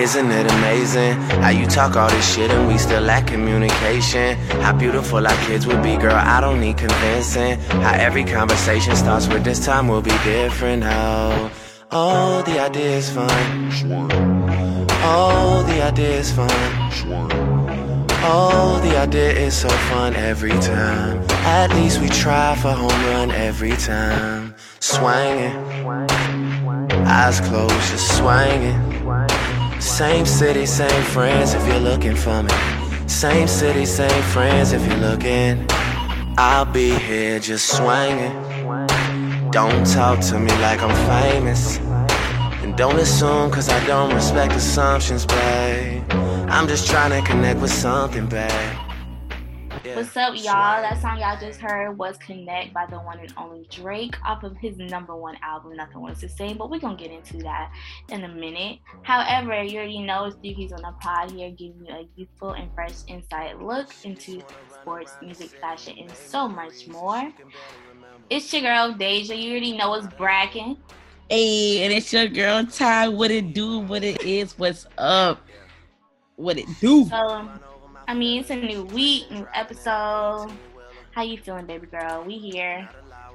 Isn't it amazing how you talk all this shit and we still lack communication? How beautiful our kids would be, girl. I don't need convincing. How every conversation starts with this time will be different. Oh, oh, the idea is fun. Oh, the idea is fun. Oh, the idea is so fun every time. At least we try for home run every time. Swinging, eyes closed, just swinging. Same city, same friends if you're looking for me. Same city, same friends if you're looking. I'll be here just swinging. Don't talk to me like I'm famous. And don't assume cause I don't respect assumptions, babe. I'm just trying to connect with something, babe. What's up, y'all? That song y'all just heard was Connect by the one and only Drake off of his number one album, Nothing Was the Same, but we're gonna get into that in a minute. However, you already know it's Dookies on the pod here, giving you a youthful and fresh insight look into sports, music, fashion, and so much more. It's your girl, Deja. You already know it's bragging. Hey, and it's your girl, Ty. What it do, what it is, what's up, what it do. So, I mean, it's a new week, new episode. How you feeling, baby girl? We here.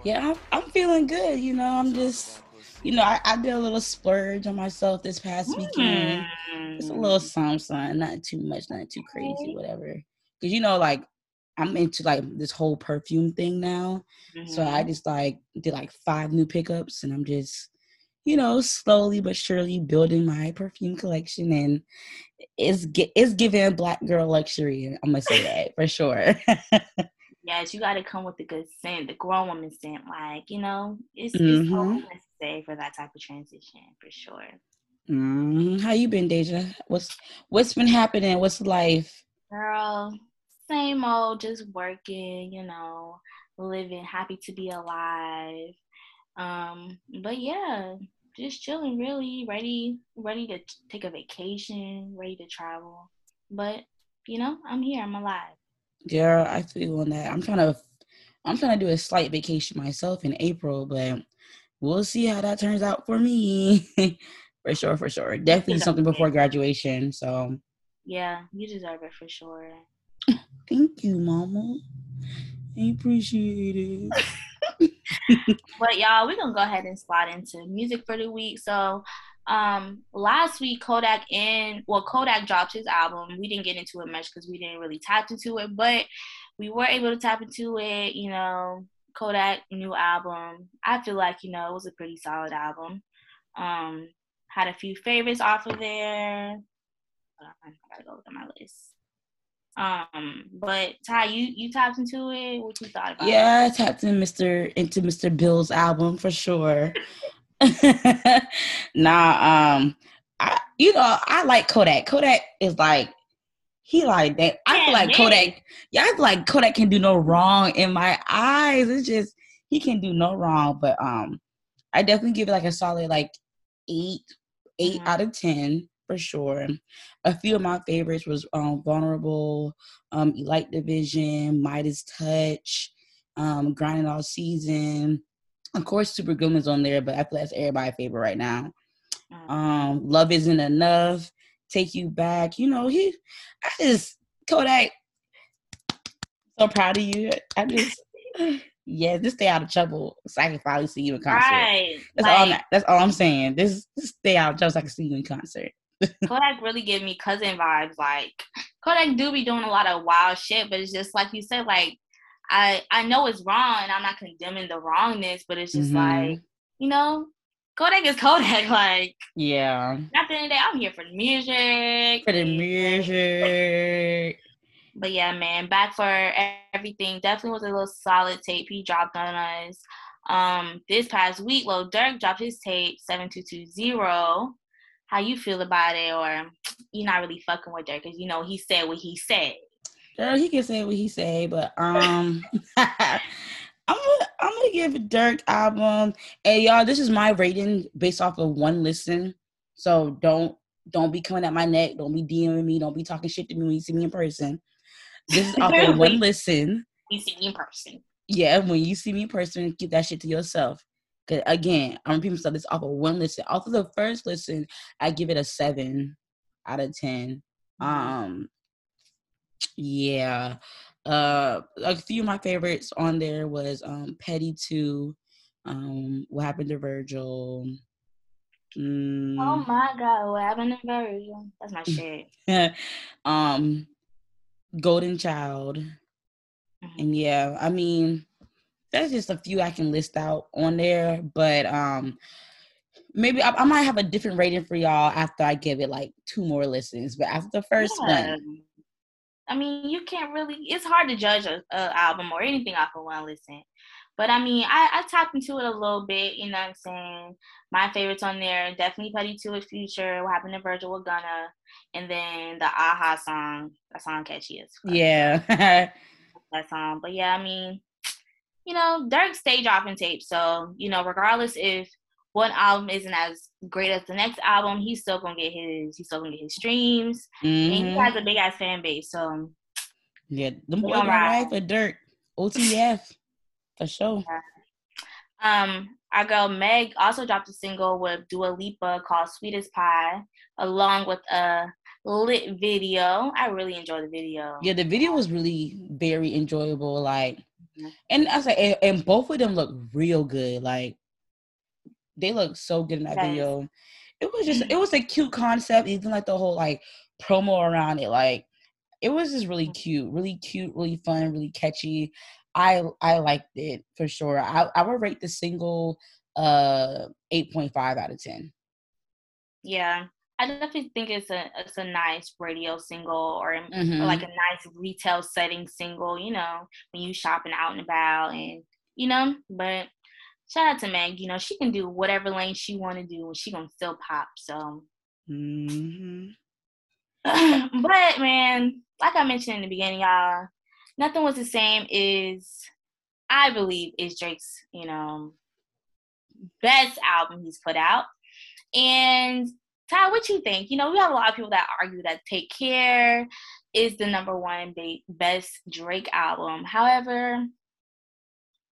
Yeah, I'm, I'm feeling good. You know, I'm just, you know, I, I did a little splurge on myself this past weekend. Mm. It's a little something, something, not too much, not too crazy, whatever. Because you know, like I'm into like this whole perfume thing now. Mm-hmm. So I mm-hmm. just like did like five new pickups, and I'm just you know, slowly but surely building my perfume collection and it's it's giving black girl luxury. I'm gonna say that for sure. yes, you gotta come with a good scent, the grown woman scent. Like, you know, it's, mm-hmm. it's necessary for that type of transition for sure. Mm-hmm. How you been, Deja? What's what's been happening? What's life? Girl, same old, just working, you know, living, happy to be alive. Um, but yeah, just chilling, really ready, ready to take a vacation, ready to travel. But you know, I'm here. I'm alive. Girl, I feel on that. I'm trying to, I'm trying to do a slight vacation myself in April, but we'll see how that turns out for me. for sure, for sure. Definitely something before graduation. So. Yeah, you deserve it for sure. Thank you, Mama. I appreciate it. but y'all, we're gonna go ahead and slide into music for the week. So um last week Kodak in well Kodak dropped his album. We didn't get into it much because we didn't really tap into it, but we were able to tap into it, you know, Kodak new album. I feel like, you know, it was a pretty solid album. Um had a few favorites off of there. I gotta go look at my list. Um, but Ty, you you tapped into it. What you thought about? Yeah, it? I tapped in Mr. into Mr. Bill's album for sure. nah, um, I you know I like Kodak. Kodak is like he like that. I yeah, feel like Kodak. Yeah, I feel like Kodak can do no wrong in my eyes. It's just he can do no wrong. But um, I definitely give it like a solid like eight, 8 mm-hmm. out of ten for sure. A few of my favorites was um, Vulnerable, um, Elite Division, Midas Touch, um, Grinding All Season. Of course, Super Gremlin's on there, but I feel that's everybody's favorite right now. Mm. Um, Love Isn't Enough, Take You Back. You know, he, I just, Kodak, so proud of you. I just, yeah, just stay out of trouble so I can finally see you in concert. Right. That's like, all. That's all I'm saying. Just, just stay out of trouble so I can see you in concert. Kodak really give me cousin vibes. Like Kodak do be doing a lot of wild shit, but it's just like you said, like I I know it's wrong and I'm not condemning the wrongness, but it's just mm-hmm. like, you know, Kodak is Kodak. Like Yeah. At the end of the day, I'm here for the music. For the music. But yeah, man, back for everything. Definitely was a little solid tape he dropped on us. Um, this past week, Lil Durk dropped his tape 7220 how you feel about it, or you're not really fucking with her because you know he said what he said. Girl, he can say what he say, but um, I'm gonna I'm gonna give a Durk album. And y'all, this is my rating based off of one listen. So don't don't be coming at my neck. Don't be DMing me. Don't be talking shit to me when you see me in person. This is off of one listen. You see me in person. Yeah, when you see me in person, keep that shit to yourself. Cause again, I'm repeating myself. This off of one listen. Off of the first listen, I give it a seven. out of 10. Mm-hmm. Um, yeah. Uh, a few of my favorites on there was um Petty 2, um, What Happened to Virgil. Mm. Oh my God, What Happened to Virgil? That's my shit. um, Golden Child. Mm-hmm. And yeah, I mean, that's just a few I can list out on there, but um maybe I, I, might have a different rating for y'all after I give it like two more listens. But after the first yeah. one, I mean, you can't really. It's hard to judge a, a album or anything off of one listen. But I mean, I, I tapped into it a little bit. You know what I'm saying? My favorites on there definitely Petty Two with Future. What happened to Virgil with Gunna, and then the a-ha song. That song catchy as fuck. Yeah. that song, but yeah, I mean, you know, Durk stay dropping tapes. So you know, regardless if one album isn't as great as the next album, he's still gonna get his he's still gonna get his streams. Mm-hmm. And he mm-hmm. has a big ass fan base. So Yeah, them boys gonna ride for Durk. OTF for sure. Yeah. Um, our girl Meg also dropped a single with Dua Lipa called Sweetest Pie, along with a lit video. I really enjoyed the video. Yeah, the video was really very enjoyable. Like. And I say, and, and both of them look real good. Like, they look so good in that yes. video. It was just it was a cute concept, even like the whole like promo around it. Like it was just really cute, really cute, really fun, really catchy. I I liked it for sure. I I would rate the single uh 8.5 out of 10. Yeah. I definitely think it's a it's a nice radio single or, mm-hmm. or like a nice retail setting single, you know, when you shopping out and about and you know, but shout out to Meg. You know, she can do whatever lane she want to do, and she gonna still pop. So, mm-hmm. but man, like I mentioned in the beginning, y'all, nothing was the same. Is I believe is Drake's, you know, best album he's put out. And Ty, what you think? You know, we have a lot of people that argue that Take Care is the number one best Drake album. However,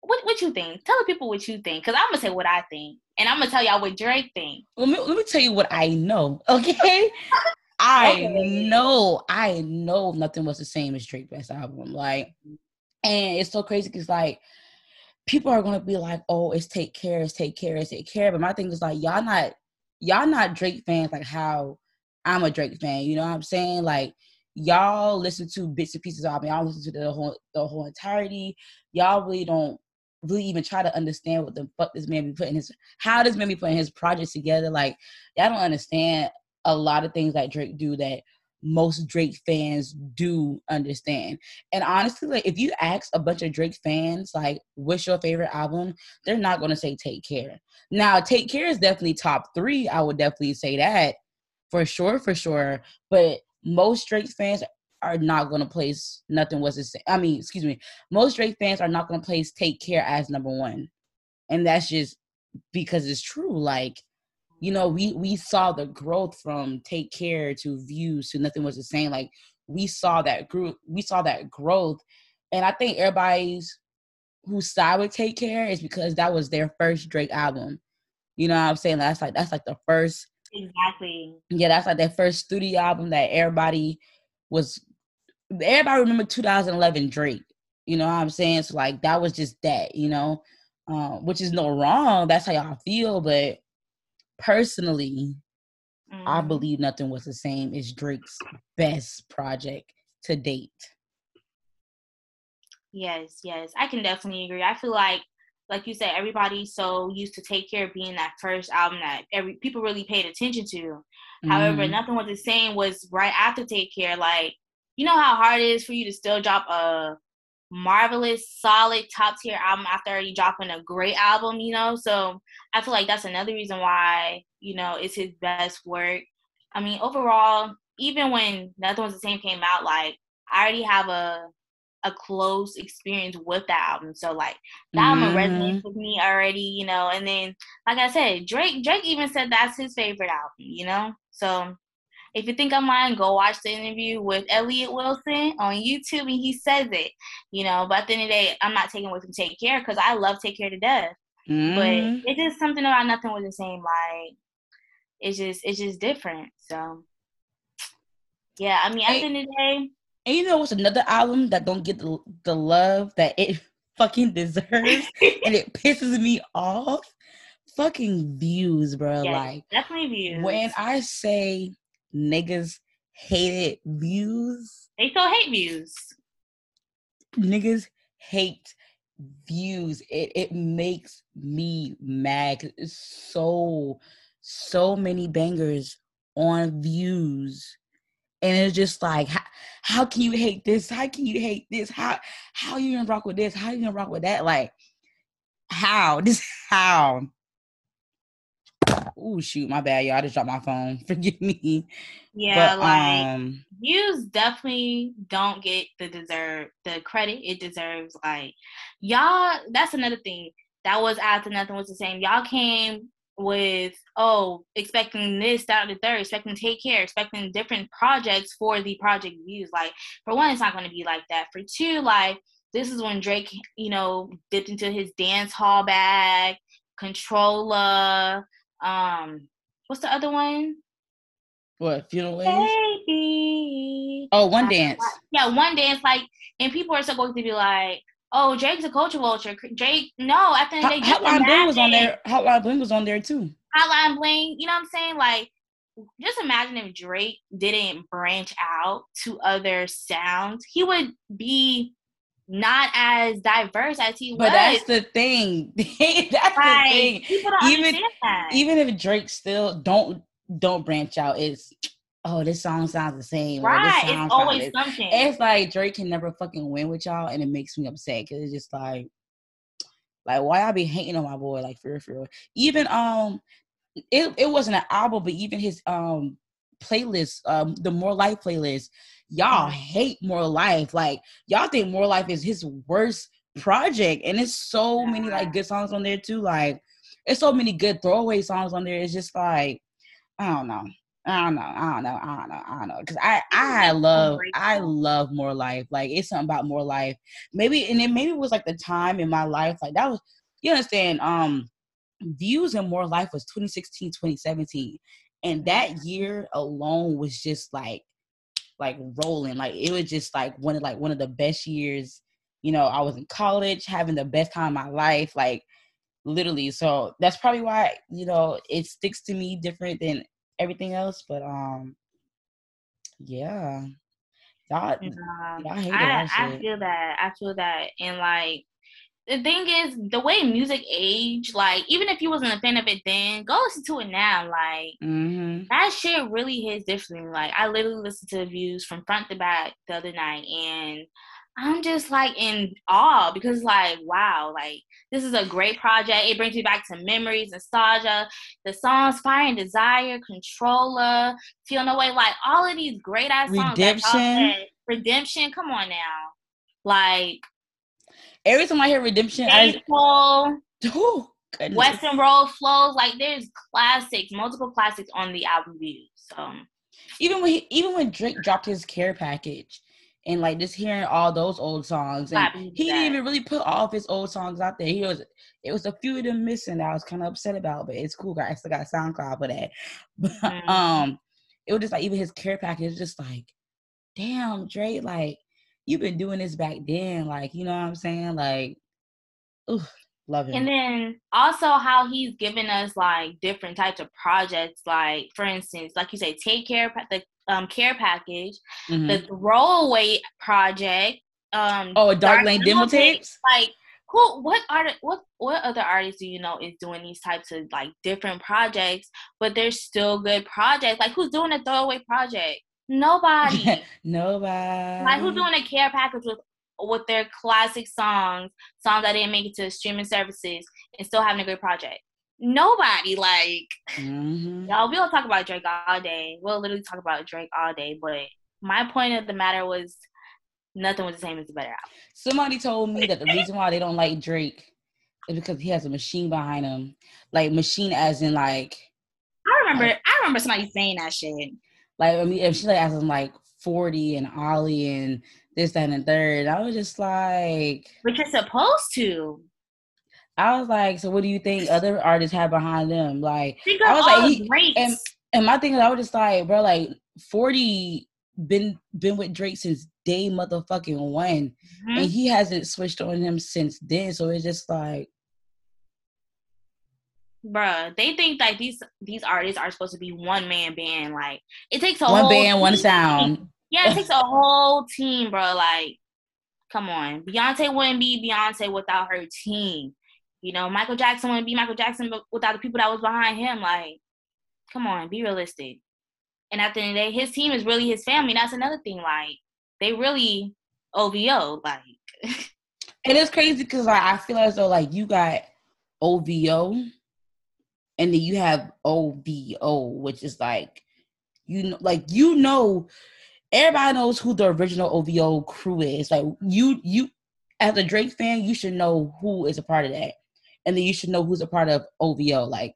what what you think? Tell the people what you think, cause I'm gonna say what I think, and I'm gonna tell y'all what Drake think. Let me let me tell you what I know. Okay, I okay. know, I know nothing was the same as Drake best album. Like, and it's so crazy because like people are gonna be like, oh, it's take care, it's take care, it's take care. But my thing is like, y'all not y'all not Drake fans like how I'm a Drake fan. You know what I'm saying? Like y'all listen to bits and pieces of me. Y'all listen to the whole the whole entirety. Y'all really don't really even try to understand what the fuck this man be putting his how this man be putting his projects together. Like y'all don't understand a lot of things that Drake do that most Drake fans do understand. And honestly, like if you ask a bunch of Drake fans like what's your favorite album, they're not gonna say Take Care. Now, Take Care is definitely top three. I would definitely say that for sure, for sure. But most Drake fans are not to place nothing was the same. I mean, excuse me, most Drake fans are not to place Take Care as number one, and that's just because it's true. Like, you know, we we saw the growth from Take Care to Views to Nothing Was the Same. Like, we saw that group, we saw that growth, and I think everybody's who side with Take Care is because that was their first Drake album. You know what I'm saying? That's like that's like the first. Exactly. Yeah, that's like their first studio album that everybody was everybody remember 2011 Drake. You know what I'm saying? So like that was just that, you know, uh, which is no wrong. That's how y'all feel, but personally, mm. I mm-hmm. believe nothing was the same as Drake's best project to date. Yes, yes, I can definitely agree. I feel like, like you said, everybody's so used to Take Care being that first album that every people really paid attention to. Mm. However, mm-hmm. nothing was the same was right after Take Care. Like you know how hard it is for you to still drop a marvelous, solid, top tier album after already dropping a great album, you know? So I feel like that's another reason why, you know, it's his best work. I mean, overall, even when Nothing Was the Same came out, like I already have a a close experience with that album. So like that mm-hmm. album resonates with me already, you know, and then like I said, Drake Drake even said that's his favorite album, you know? So if you think I'm lying, go watch the interview with Elliot Wilson on YouTube, and he says it. You know, but at the end of the day, I'm not taking away from Take Care because I love Take Care to death. Mm-hmm. But it's just something about nothing was the same. Like it's just it's just different. So Yeah, I mean, at the end of the day. And you know what's another album that don't get the, the love that it fucking deserves and it pisses me off? Fucking views, bro. Yeah, like definitely views. when I say niggas hated views, they still hate views. Niggas hate views. It it makes me mad. It's so so many bangers on views. And it's just like how, how can you hate this? How can you hate this? How how you gonna rock with this? How are you gonna rock with that? Like how? This how oh shoot my bad y'all I just dropped my phone forgive me. Yeah but, like um views definitely don't get the deserve the credit it deserves like y'all that's another thing that was after nothing was the same y'all came with oh expecting this that the third expecting take care expecting different projects for the project views like for one it's not going to be like that for two like this is when drake you know dipped into his dance hall bag controller um what's the other one what funeral Baby. oh one dance yeah one dance like and people are still going to be like oh, Drake's a culture vulture. Drake, no, at the end of the day, Hotline Bling was on there. Hotline Bling was on there too. Hotline Bling, you know what I'm saying? Like, just imagine if Drake didn't branch out to other sounds, he would be not as diverse as he but was. But that's the thing. that's like, the thing. even even if Drake still don't don't branch out, it's oh, this song sounds the same. Right. it's always something. It's like Drake can never fucking win with y'all, and it makes me upset because it's just like, like why I be hating on my boy like for real, for real. Even um, it it wasn't an album, but even his um playlist, um, the More Life playlist, y'all hate More Life. Like y'all think More Life is his worst project, and it's so many like good songs on there too. Like it's so many good throwaway songs on there. It's just like I don't know. I don't know. I don't know. I don't know. I don't know. Cause I I love I love more life. Like it's something about more life. Maybe and then maybe it was like the time in my life. Like that was you understand. Um, views and more life was 2016 2017 and that year alone was just like like rolling. Like it was just like one of like one of the best years you know i was in college having the best time of my life like literally. So that's probably why you know it sticks to me different than everything else. But um, yeah, y'all, y'all hate I, I feel that. I feel that, and like the thing is, the way music age, like even if you wasn't a fan of it then, go listen to it now. Like mm-hmm. that shit really hits differently. Like I literally listened to the views from front to back the other night, and I'm just like in awe because like wow, like this is a great project. It brings me back to memories, nostalgia. The songs Fire and Desire, Controller, Feel No Way, like all of these great ass songs. Redemption. Redemption, come on now. Like every time I hear Redemption, April, I oh, Weston Road flows, like there's classics, multiple classics on the album views. So even when he, even when Drake dropped his care package, and like just hearing all those old songs. And he didn't even really put all of his old songs out there. He was it was a few of them missing that I was kind of upset about, but it's cool. I still got SoundCloud for that. But mm-hmm. um, it was just like even his care package, just like, damn, Drake, like you've been doing this back then, like you know what I'm saying, like, ooh, love him. And then also how he's given us like different types of projects, like for instance, like you say, take care the um, care package, mm-hmm. the throwaway project. Um, oh, Dark, Dark Lane demo tapes. Like, who? What art? What? What other artists do you know is doing these types of like different projects, but they're still good projects? Like, who's doing a throwaway project? Nobody. Nobody. Like, who's doing a care package with with their classic songs, songs that didn't make it to streaming services, and still having a good project? nobody. Like, mm-hmm. y'all, we'll talk about Drake all day. We'll literally talk about Drake all day. But my point of the matter was nothing was the same as the better album. Somebody told me that the reason why they don't like Drake is because he has a machine behind him. Like machine as in like I remember like, I remember somebody saying that shit. Like I mean if she like as in like 40 and Ollie and this, that, and the third. I was just like But you're supposed to. I was like, so what do you think other artists have behind them? Like, I was like, he, and, and my thing is, I was just like, bro, like 40 been been with Drake since day motherfucking one, mm-hmm. and he hasn't switched on him since then. So it's just like, bruh, they think like these these artists are supposed to be one man band. Like it takes a one band, team. one sound. Yeah, it takes a whole team, bro. Like, come on, Beyonce wouldn't be Beyonce without her team. You know, Michael Jackson wouldn't be Michael Jackson without the people that was behind him. Like, come on, be realistic. And at the end of the day, his team is really his family. That's another thing. Like, they really OVO. Like, and it is crazy because like I feel as though like you got OVO, and then you have OVO, which is like you know, like you know, everybody knows who the original OVO crew is. Like you, you as a Drake fan, you should know who is a part of that, and then you should know who's a part of OVO. Like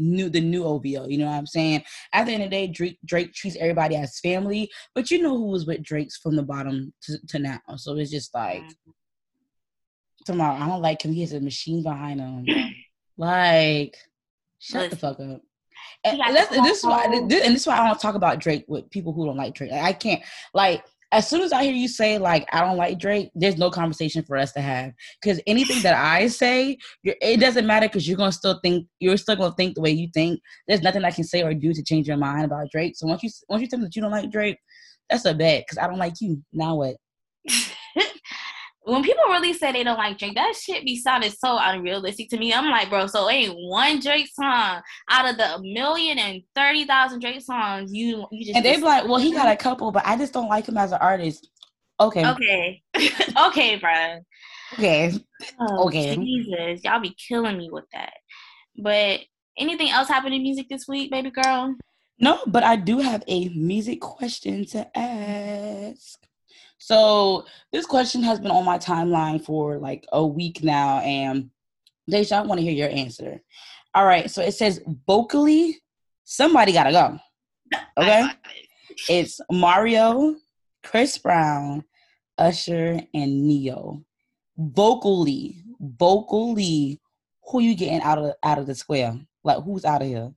new the new OVO. You know what I'm saying? At the end of the day, Drake, Drake treats everybody as family, but you know who was with Drake's from the bottom to, to now. So it's just like tomorrow. I don't like him. He has a machine behind him. like, shut Listen. the fuck up. And, this, this is why, this, and this is why I don't talk about Drake with people who don't like Drake. Like, I can't like as soon as I hear you say like I don't like Drake, there's no conversation for us to have because anything that I say, it doesn't matter because you're gonna still think you're still gonna think the way you think. There's nothing I can say or do to change your mind about Drake. So once you once you tell me that you don't like Drake, that's a bet because I don't like you. Now what? When people really say they don't like Drake, that shit be sounding so unrealistic to me. I'm like, bro, so ain't one Drake song out of the million and thirty thousand Drake songs you you just and they be like, well, he got a couple, but I just don't like him as an artist. Okay. Okay. okay, bro. Okay. Oh, okay. Jesus, y'all be killing me with that. But anything else happen in music this week, baby girl? No, but I do have a music question to ask. So this question has been on my timeline for like a week now, and Deja, I want to hear your answer. All right, so it says vocally, somebody gotta go. Okay, it's Mario, Chris Brown, Usher, and Ne-Yo. Vocally, vocally, who you getting out of out of the square? Like who's out of here?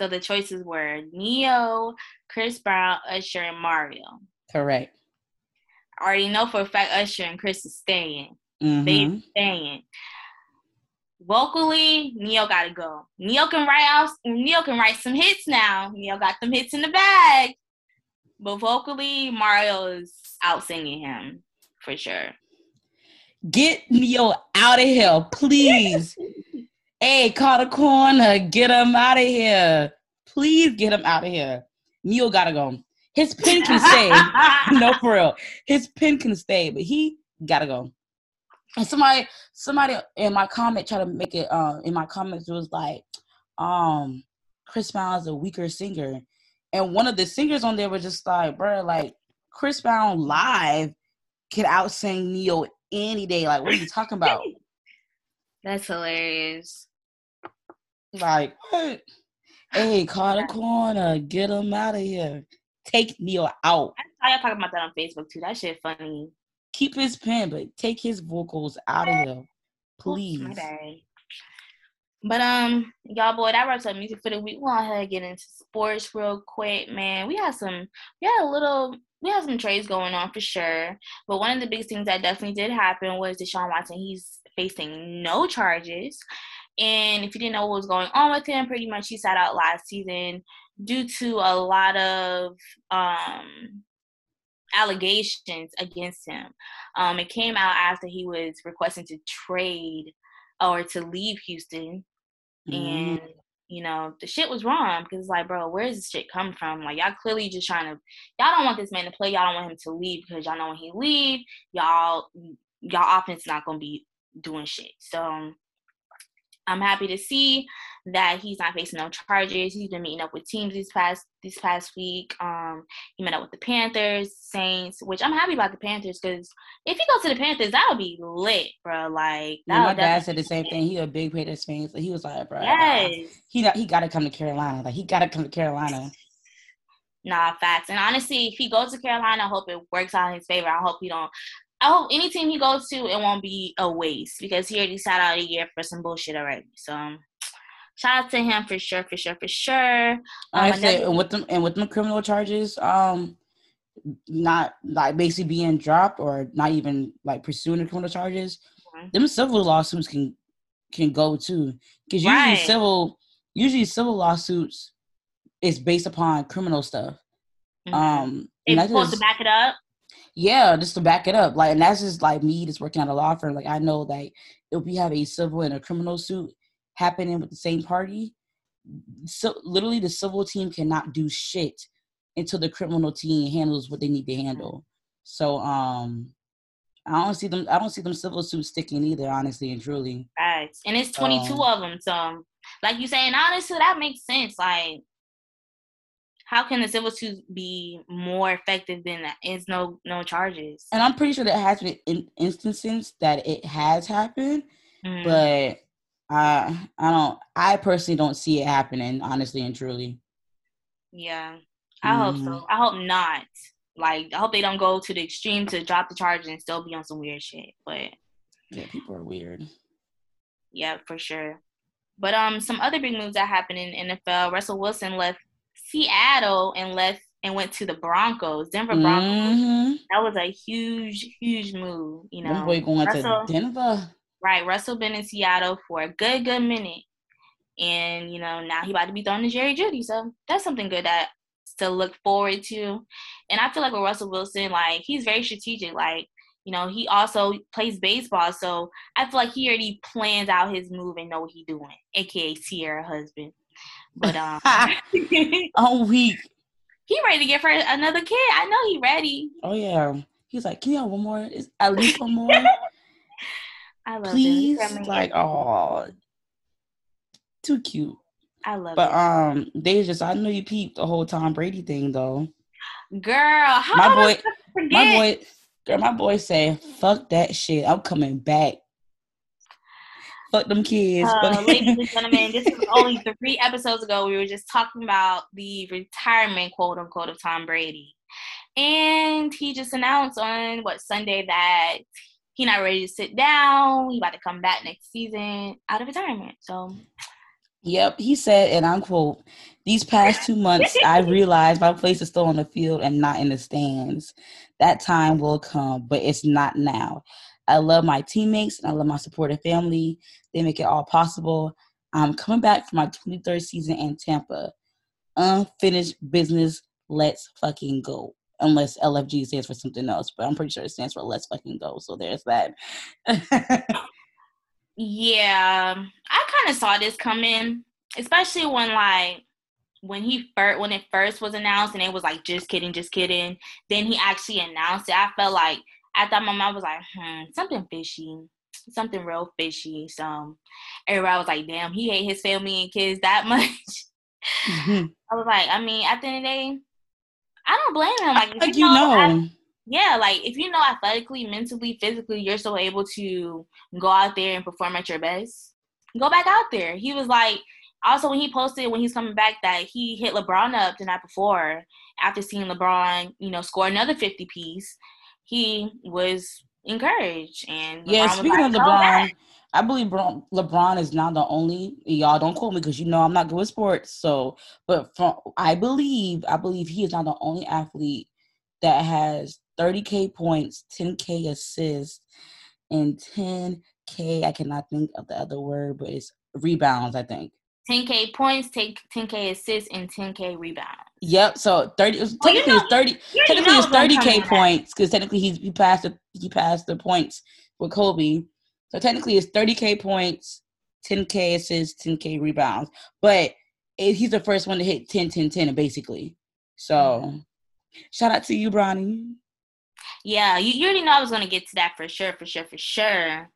So the choices were Ne-Yo, Chris Brown, Usher, and Mario. Correct. I already know for a fact Usher and Chris is staying. Mm-hmm. They staying. Vocally, Ne-Yo gotta go. Ne-Yo can write out Ne-Yo can write some hits now. Ne-Yo got them hits in the bag. But vocally, Mario is out singing him for sure. Get Ne-Yo out of here, please. hey, call the corner. Get him out of here. Please get him out of here. Ne-Yo gotta go. His pin can stay. no, for real. His pin can stay, but he gotta go. And somebody, somebody in my comment tried to make it. Uh, in my comments, was like, um, Chris Brown is a weaker singer, and one of the singers on there was just like, bro, like Chris Brown live can out sing Ne-Yo any day. Like, what are you talking about? That's hilarious. Like, what? Hey, call the corner. Get him out of here. Take Ne-Yo out. I saw y'all talking about that on Facebook too. That shit funny. Keep his pen, but take his vocals out of here, please. But um, y'all boy, that wraps up music for the week. We'll ahead and get into sports real quick, man. We had some, we had a little, we had some trades going on for sure. But one of the biggest things that definitely did happen was Deshaun Watson. He's facing no charges. And if you didn't know what was going on with him, pretty much he sat out last season due to a lot of um, allegations against him. Um, it came out after he was requesting to trade or to leave Houston. Mm-hmm. And, you know, the shit was wrong because it's like, bro, where's this shit come from? Like, y'all clearly just trying to, y'all don't want this man to play. Y'all don't want him to leave because y'all know when he leave, y'all, y'all offense not going to be doing shit. So, I'm happy to see that he's not facing no charges. He's been meeting up with teams this past this past week. Um, he met up with the Panthers, Saints, which I'm happy about the Panthers because if he goes to the Panthers, that would be lit, bro. Like yeah, my dad said the same thing. He a big Panthers fan, so he was like, bro, yes. he he got to come to Carolina. Like he got to come to Carolina. Nah, facts. And honestly, if he goes to Carolina, I hope it works out in his favor. I hope he don't I hope any team he goes to, it won't be a waste because he already sat out a year for some bullshit already. So, shout out to him for sure, for sure, for sure. Um, I say, and with them and with them criminal charges, um, not like basically being dropped or not even like pursuing the criminal charges, mm-hmm. them civil lawsuits can can go too. Because usually right. civil usually civil lawsuits is based upon criminal stuff. Mm-hmm. Um, it's supposed just, to back it up. Yeah, just to back it up. Like, and that's just like me just working at a law firm. Like, I know like if we have a civil and a criminal suit happening with the same party, so literally the civil team cannot do shit until the criminal team handles what they need to handle. So, um, I don't see them. I don't see them civil suits sticking either. Honestly and truly. Right, and it's twenty two um, of them. So, like you saying, honestly, that makes sense. Like, how can the civil suit be more effective than that? It's no no charges. And I'm pretty sure that has been in instances that it has happened, mm. but I I don't I personally don't see it happening, honestly and truly. Yeah. I mm. hope so. Mm-hmm. I hope not. Like I hope they don't go to the extreme to drop the charge and still be on some weird shit. But Yeah, people are weird. Yeah, for sure. But um some other big moves that happened in NFL, Russell Wilson left Seattle and left and went to the Broncos, Denver Broncos. Mm-hmm. That was a huge, huge move. You know, boy going Russell, to Denver. Right, Russell been in Seattle for a good, good minute, and you know now he about to be thrown to Jerry Jeudy. So that's something good that to look forward to. And I feel like with Russell Wilson, like he's very strategic. Like you know, he also plays baseball, so I feel like he already plans out his move and know what he's doing, aka Ciara husband. But um, oh week. He ready to get for another kid. I know he ready. Oh yeah. He's like, can you have one more? Is at least one more? I love Please, like, oh, too cute. I love but, it. But um, they just I know you peeped the whole Tom Brady thing though. Girl, my boy, my boy, girl, my boy said, "Fuck that shit. I'm coming back." Fuck them kids. Uh, ladies and gentlemen, this was only three episodes ago. We were just talking about the retirement, quote unquote, of Tom Brady. And he just announced on what Sunday that he not ready to sit down. He about to come back next season out of retirement. So Yep, he said, and I'm quote, these past two months I realized my place is still on the field and not in the stands. That time will come, but it's not now. I love my teammates and I love my supportive family. They make it all possible. I'm coming back for my 23rd season in Tampa. Unfinished business. Let's fucking go. Unless LFG stands for something else, but I'm pretty sure it stands for let's fucking go. So there's that. yeah, I kind of saw this coming, especially when like when he first when it first was announced and it was like just kidding, just kidding. Then he actually announced it. I felt like at that moment I was like, hmm, something fishy, something real fishy. So everybody was like, damn, he hate his family and kids that much. Mm-hmm. I was like, I mean, at the end of the day, I don't blame him. Like, like you know, know. I, yeah, like if you know athletically, mentally, physically, you're still able to go out there and perform at your best, go back out there. He was like, also when he posted when he's coming back that he hit LeBron up the night before after seeing LeBron, you know, score another 50 piece he was encouraged. And yeah, speaking like, of LeBron, I believe LeBron is not the only. Y'all don't quote me because you know I'm not good with sports. So, but from I believe, I believe he is not the only athlete that has 30k points, 10k assists, and 10k. I cannot think of the other word, but it's rebounds. I think. 10k points, take 10k assists, and 10k rebounds. Yep. So 30 technically you know, it's 30 technically it's 30k points because technically he's he passed the he passed the points with Kobe. So technically it's 30k points, 10k assists, 10k rebounds. But it, he's the first one to hit 10 10 10 basically. So mm-hmm. shout out to you, Bronny. Yeah, you, you already know I was gonna get to that for sure, for sure, for sure.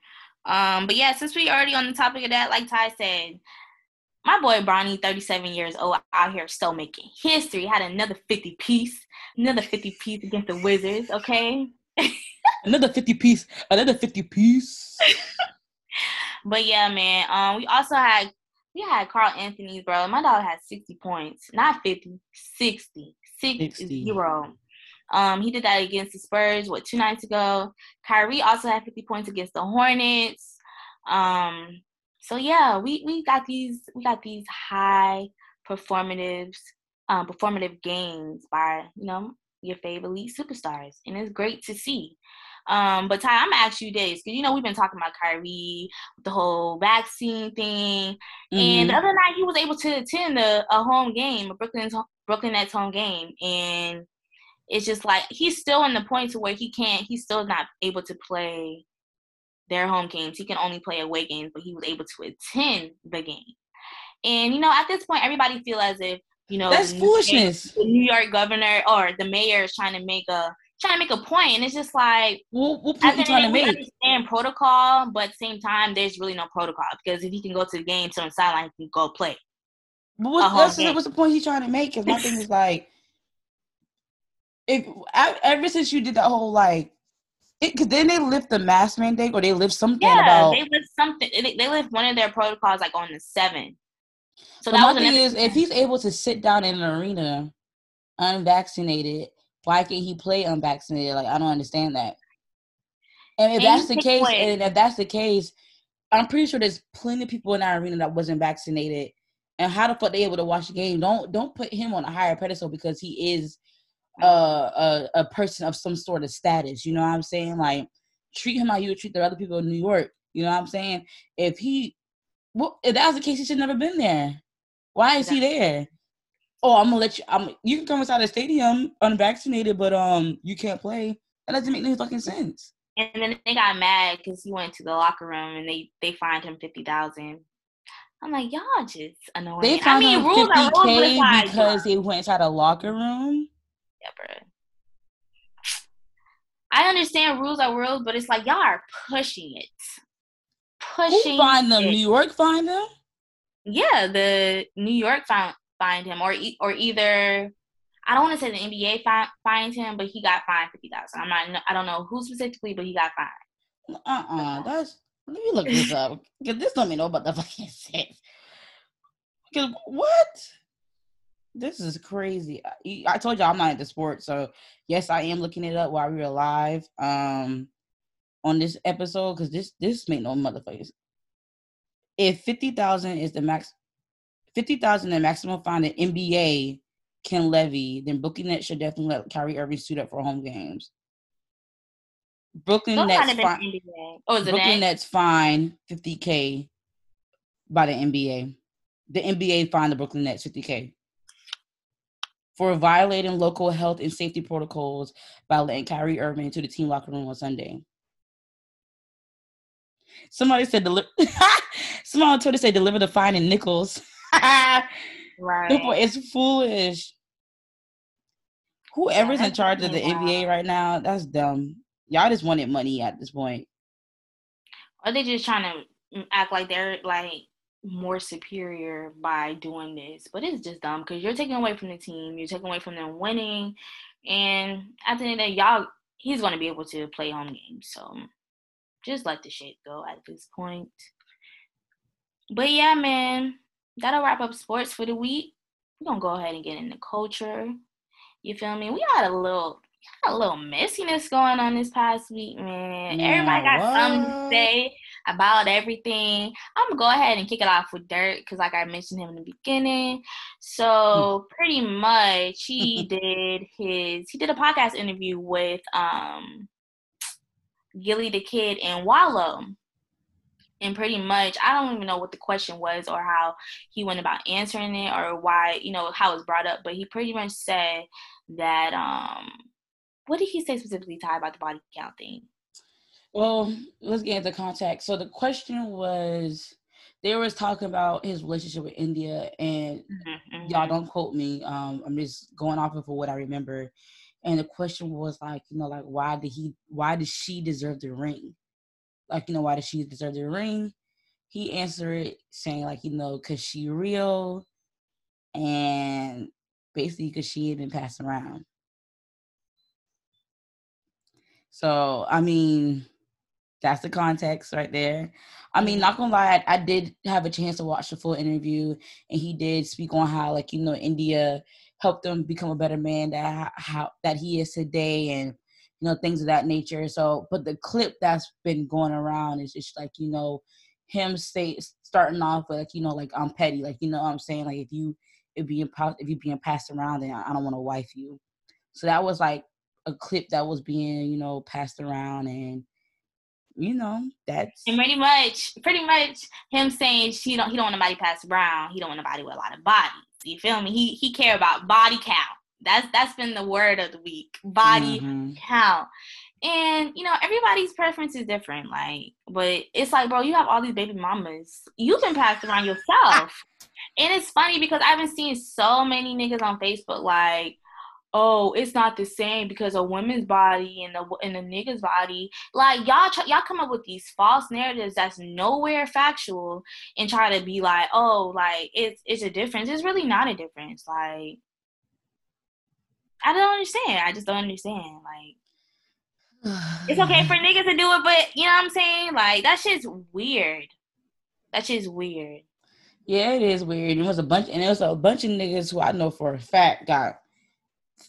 Um, but yeah, since we already on the topic of that, like Ty said, my boy Bronny, 37 years old, out here still making history. Had another 50 piece, another 50 piece against the Wizards, okay? another 50 piece, another 50 piece. but yeah, man. Um, we also had we had Karl-Anthony's bro. My dog had 60 points. Not 50, 60. 60. Zero. Um, he did that against the Spurs, what, two nights ago. Kyrie also had 50 points against the Hornets. Um, so yeah, we we got these we got these high performative um, performative games by you know your favorite elite superstars, and it's great to see. Um, but Ty, I'm gonna ask you this because you know we've been talking about Kyrie, the whole vaccine thing, mm-hmm. and the other night he was able to attend a, a home game, a Brooklyn Brooklyn Nets home game, and it's just like he's still in the point to where he can't, he's still not able to play their home games. He can only play away games, but he was able to attend the game. And you know, at this point, everybody feel as if you know that's the foolishness. New, the New York governor or the mayor is trying to make a trying to make a point, and it's just like what, what point you trying to make? Understand protocol, but at the same time, there's really no protocol because if he can go to the game, so sideline, he can go play. But what's, what's the point he's trying to make? Because my thing is like, if ever since you did that whole like because then they lift the mask mandate or they lift something yeah, about. they lift something. They, they lift one of their protocols like on the seventh. So but my thing is, if he's able to sit down in an arena unvaccinated, why can't he play unvaccinated? Like I don't understand that. And if and that's the case, away. and if that's the case, I'm pretty sure there's plenty of people in our arena that wasn't vaccinated. And how the fuck they able to watch the game? Don't don't put him on a higher pedestal because he is a, a, a person of some sort of status. You know what I'm saying? Like treat him how you would treat the other people in New York. You know what I'm saying? If he, well, if that was the case, he should never been there. Why is he there? Oh, I'm gonna let you. I'm. You can come inside the stadium unvaccinated, but um, you can't play. That doesn't make any fucking sense. And then they got mad because he went to the locker room and they they fined him fifty thousand. I'm like, y'all just annoying. They fined I mean, him fifty k because he went inside a locker room yeah, bro. I understand rules are rules, but it's like y'all are pushing it. Pushing. Who fined them? It. New York fined them. Yeah, the New York find find him, or or either I don't want to say the NBA fi- fined him, but he got fined fifty thousand. I'm not. I don't know who specifically, but he got fined. Uh uh-uh, uh That's let me look this up. Cause this don't mean know about the fucking sense. Cause what? This is crazy. I, told you I'm not into sports, so yes, I am looking it up while we were live um on this episode because this this make no motherfuckers. If fifty thousand is the max, fifty thousand the maximum fine that NBA can levy, then Brooklyn Nets should definitely let Kyrie Irving suit up for home games. Brooklyn Nets fine. Oh, is Brooklyn Nets fine fifty k by the NBA. The NBA fined the Brooklyn Nets fifty k for violating local health and safety protocols by letting Kyrie Irving into the team locker room on Sunday. Somebody said deliver. Somebody on Twitter said deliver the fine in nickels. right. It's foolish. Whoever's yeah, in charge of the wild. NBA right now, that's dumb. Y'all just wanted money at this point. Are they just trying to mm, act like they're like more superior by doing this. But it's just dumb because you're taking away from the team, you're taking away from them winning, and at the end of the day, y'all he's gonna be able to play home games. So just let the shit go at this point. But yeah, man, that'll wrap up sports for the week. We're gonna go ahead and get into culture. You feel me? We had a little a little messiness going on this past week, man. Everybody got what? something to say about everything. I'm gonna go ahead and kick it off with Durk because, like I mentioned him in the beginning. So pretty much, he did his he did a podcast interview with um Gillie Da Kid and Wallo. And pretty much, I don't even know what the question was or how he went about answering it or why, you know, how it was brought up. But he pretty much said that um what did he say specifically, Ty, about the body count thing? Well, let's get into context. So the question was, they was talking about his relationship with India, and mm-hmm, mm-hmm. y'all don't quote me. Um, I'm just going off of what I remember. And the question was like, you know, like why did he, why did she deserve the ring? Like, you know, why did she deserve the ring? He answered it saying like, you know, cause she real, and basically cause she had been passed around. So I mean, that's the context right there. I mean, mm-hmm. not gonna lie, I, I, did have a chance to watch the full interview, and he did speak on how, like, you know, India helped him become a better man that how that he is today, and you know, things of that nature. So, but the clip that's been going around is just like, you know, him say starting off with like you know like I'm petty, like you know what I'm saying like if you if being if you being passed around then I don't want to wife you. So that was like a clip that was being you know passed around and you know that's and pretty much pretty much him saying she don't he don't want nobody passed around he don't want nobody with a lot of bodies you feel me he he care about body count that's that's been the word of the week body mm-hmm. count and you know, everybody's preference is different. Like, but it's like, bro, you have all these baby mamas. You've been passed around yourself. and it's funny because I've been seeing so many niggas on Facebook like, oh, it's not the same because a woman's body and the and the nigga's body. Like y'all y'all come up with these false narratives that's nowhere factual and try to be like, oh, like it's it's a difference. It's really not a difference. Like I don't understand. I just don't understand. Like it's okay for niggas to do it, but you know what I'm saying? Like that shit's weird. That shit's weird. Yeah, it is weird. It was a bunch, and it was a bunch of niggas who I know for a fact got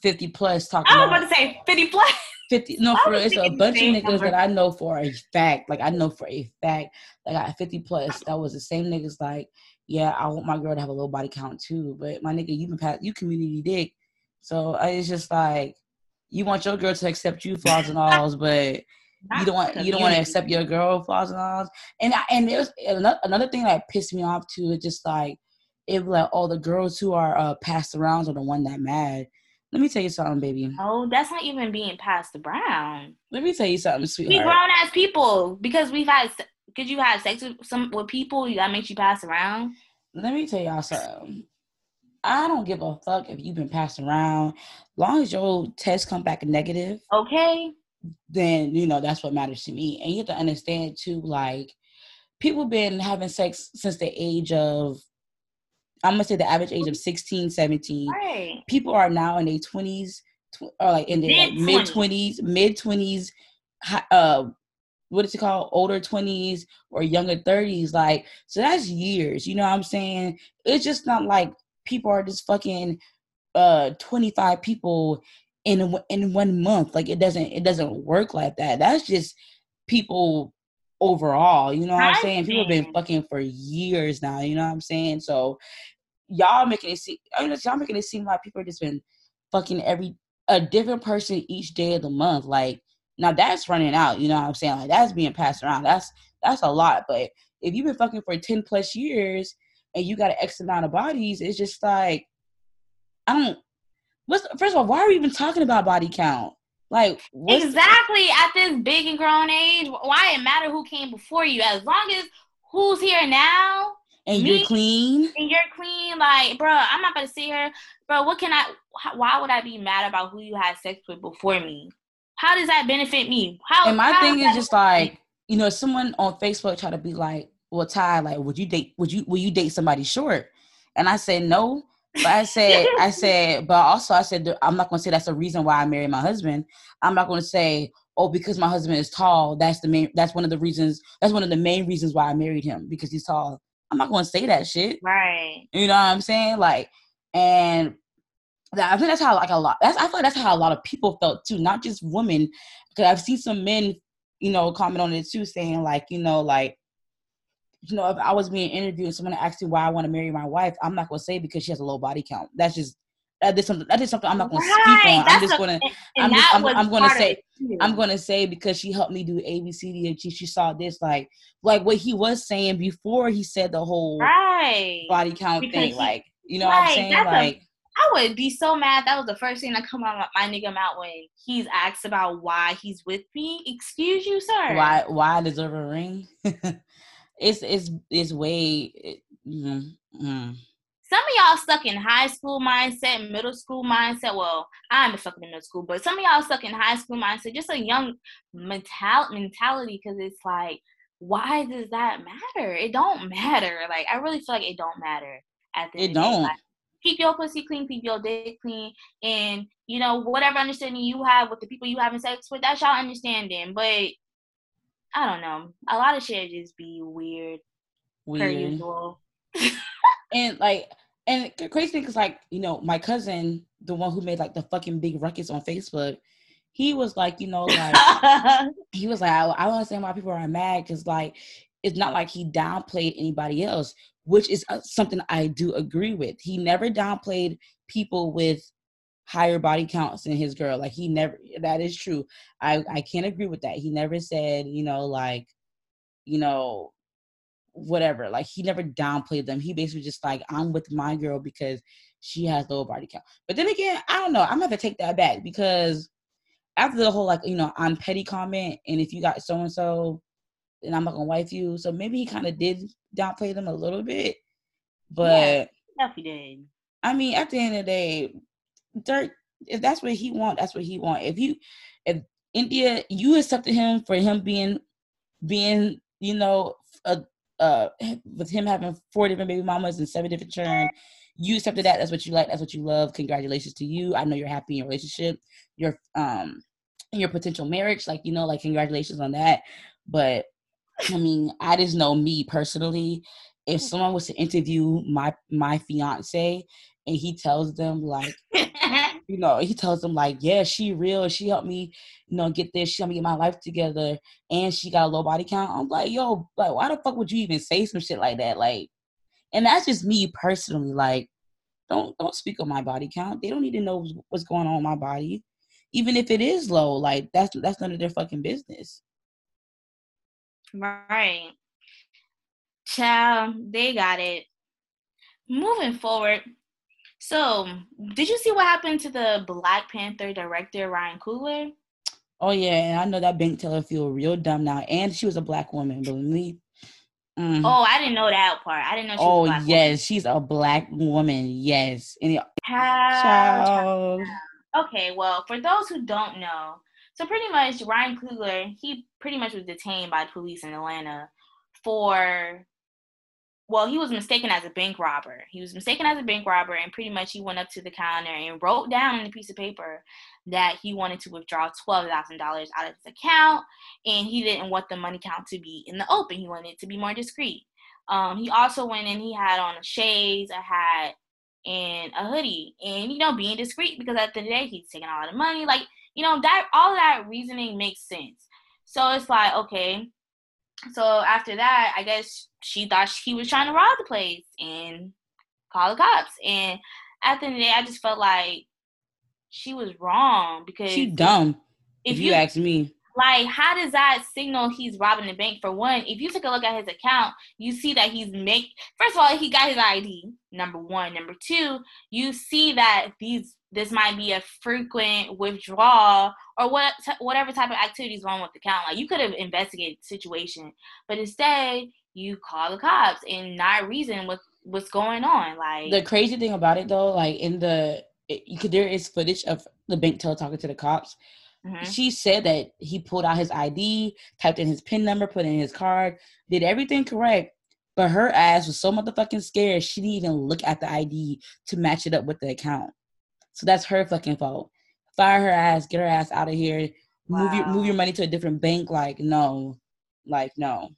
fifty plus talking. I was about, about to say fifty plus. Fifty? No, for real, it's a bunch of niggas that I know for a fact. Like I know for a fact that got fifty plus. That was the same niggas. Like, yeah, I want my girl to have a low body count too, but my nigga, you been past, you community dick. So I, it's just like you want your girl to accept you flaws and alls, but you don't want you don't want to accept your girl flaws and alls. And I, and there's another, another thing that pissed me off too. It's just like it like all the girls who are uh, passed around are the one that mad. Let me tell you something, baby. Oh, that's not even being passed around. Let me tell you something, sweetheart. We grown ass people because we've had. Could you have sex with some with people? You that makes you pass around. Let me tell y'all something. I don't give a fuck if you've been passed around. Long as your test come back negative. Okay. Then, you know, that's what matters to me. And you have to understand too, like, people been having sex since the age of I'm gonna say the average age of 16, 17. Right. People are now in their 20s tw- or like in their mid 20s, mid 20s, uh what is it called older 20s or younger 30s like so that's years you know what i'm saying it's just not like people are just fucking uh 25 people in in one month like it doesn't it doesn't work like that that's just people overall you know what i'm saying people have been fucking for years now you know what i'm saying so y'all making it seem I mean, y'all making it seem like people have just been fucking every a different person each day of the month like now that's running out you know what i'm saying like that's being passed around that's that's a lot but if you've been fucking for 10 plus years and you got an X amount of bodies, it's just like I don't. What's first of all, why are we even talking about body count? Like exactly at this big and grown age, why it matter who came before you? As long as who's here now and me, you're clean and you're clean, like bro, I'm not gonna see her, bro. What can I? Why would I be mad about who you had sex with before me? How does that benefit me? How? And my how thing is just like you know, someone on Facebook try to be like, well, Ty, like, would you date? Would you? Will you date somebody short? And I said no. But I said, I said, but also I said, I'm not going to say that's the reason why I married my husband. I'm not going to say, oh, because my husband is tall. That's the main. That's one of the reasons. That's one of the main reasons why I married him because he's tall. I'm not going to say that shit. Right. You know what I'm saying? Like, and that, I think that's how like a lot. That's I feel like that's how a lot of people felt too, not just women. Because I've seen some men, you know, comment on it too, saying like, you know, like you know, if I was being interviewed and someone asked me why I want to marry my wife, I'm not going to say because she has a low body count. That's just that is something that is something I'm not going to speak on. I'm just going to I'm, just, I'm, I'm going to say I'm going to say because she helped me do ABCD and she she saw this like like what he was saying before he said the whole right. body count because thing. He, like you know right. what I'm saying? That's like. A, I would be so mad. That was the first thing that come out my nigga mouth when he's asked about why he's with me. Excuse you, sir. Why? Why I deserve a ring? it's it's it's way. It, mm, mm. Some of y'all stuck in high school mindset, middle school mindset. Well, I'm stuck in middle school, but some of y'all stuck in high school mindset, just a young mental mentality. Because it's like, why does that matter? It don't matter. Like I really feel like it don't matter. At the it don't. Like, keep your pussy clean, keep your dick clean, and you know whatever understanding you have with the people you having sex with, that's y'all understanding. But I don't know. A lot of shit just be weird. Weird. Per usual. and like, and the crazy thing is like, you know, my cousin, the one who made like the fucking big ruckus on Facebook, he was like, you know, like he was like, I, I don't understand why people are mad because like it's not like he downplayed anybody else, which is uh, something I do agree with. He never downplayed people with higher body counts than his girl. Like he never that is true. I I can't agree with that. He never said, you know, like, you know, whatever. Like he never downplayed them. He basically just like, I'm with my girl because she has low body count. But then again, I don't know. I'm gonna have to take that back because after the whole like, you know, I'm petty comment and if you got so and so, then I'm not gonna wife you. So maybe he kind of did downplay them a little bit. But yeah, he did. I mean, at the end of the day, Durk, if that's what he want, that's what he want. If you, if India, you accepted him for him being, being, you know, a, uh, with him having four different baby mamas and seven different children, you accepted that. That's what you like. That's what you love. Congratulations to you. I know you're happy in your relationship. Your um, your potential marriage, like you know, like congratulations on that. But I mean, I just know me personally. If someone was to interview my my fiance and he tells them like you know he tells them like yeah she real. She helped me you know get this. She helped me get my life together and she got a low body count. I'm like yo like why the fuck would you even say some shit like that? Like and that's just me personally like don't don't speak on my body count. They don't need to know what's going on in my body. Even if it is low like that's that's none of their fucking business. Right. Child they got it. Moving forward so, did you see what happened to the Black Panther director Ryan Coogler? Oh yeah, and I know that bank teller feel real dumb now, and she was a black woman. Believe me. Mm. Oh, I didn't know that part. I didn't know. oh yes, woman. she's a black woman. Yes. And Child. Okay, well, for those who don't know, so pretty much Ryan Coogler, he pretty much was detained by police in Atlanta for well, he was mistaken as a bank robber. He was mistaken as a bank robber, and pretty much he went up to the counter and wrote down on a piece of paper that he wanted to withdraw twelve thousand dollars out of his account, and he didn't want the money count to be in the open. He wanted it to be more discreet. Um, he also went in. He had on shades, a hat, and a hoodie, and you know, being discreet because at the end of the day, he's taking a lot of money. Like you know, that all that reasoning makes sense. So it's like, okay, so after that, I guess she thought he was trying to rob the place and call the cops. And at the end of the day, I just felt like she was wrong because she dumb. If, if you, you ask me, like, how does that signal he's robbing the bank? For one, if you take a look at his account, you see that he's make. First of all, he got his ID. Number one. Number two, you see that these this might be a frequent withdrawal or what whatever type of activities wrong with the account. Like you could have investigated the situation, but instead you call the cops and not reason what what's going on. Like the crazy thing about it though, like in the it, you could there is footage of the bank teller talking to the cops. Mm-hmm. She said that he pulled out his ID, typed in his PIN number, put in his card, did everything correct. But her ass was so motherfucking scared she didn't even look at the ID to match it up with the account. So that's her fucking fault. Fire her ass, get her ass out of here. Wow. Move your move your money to a different bank. Like no, like no.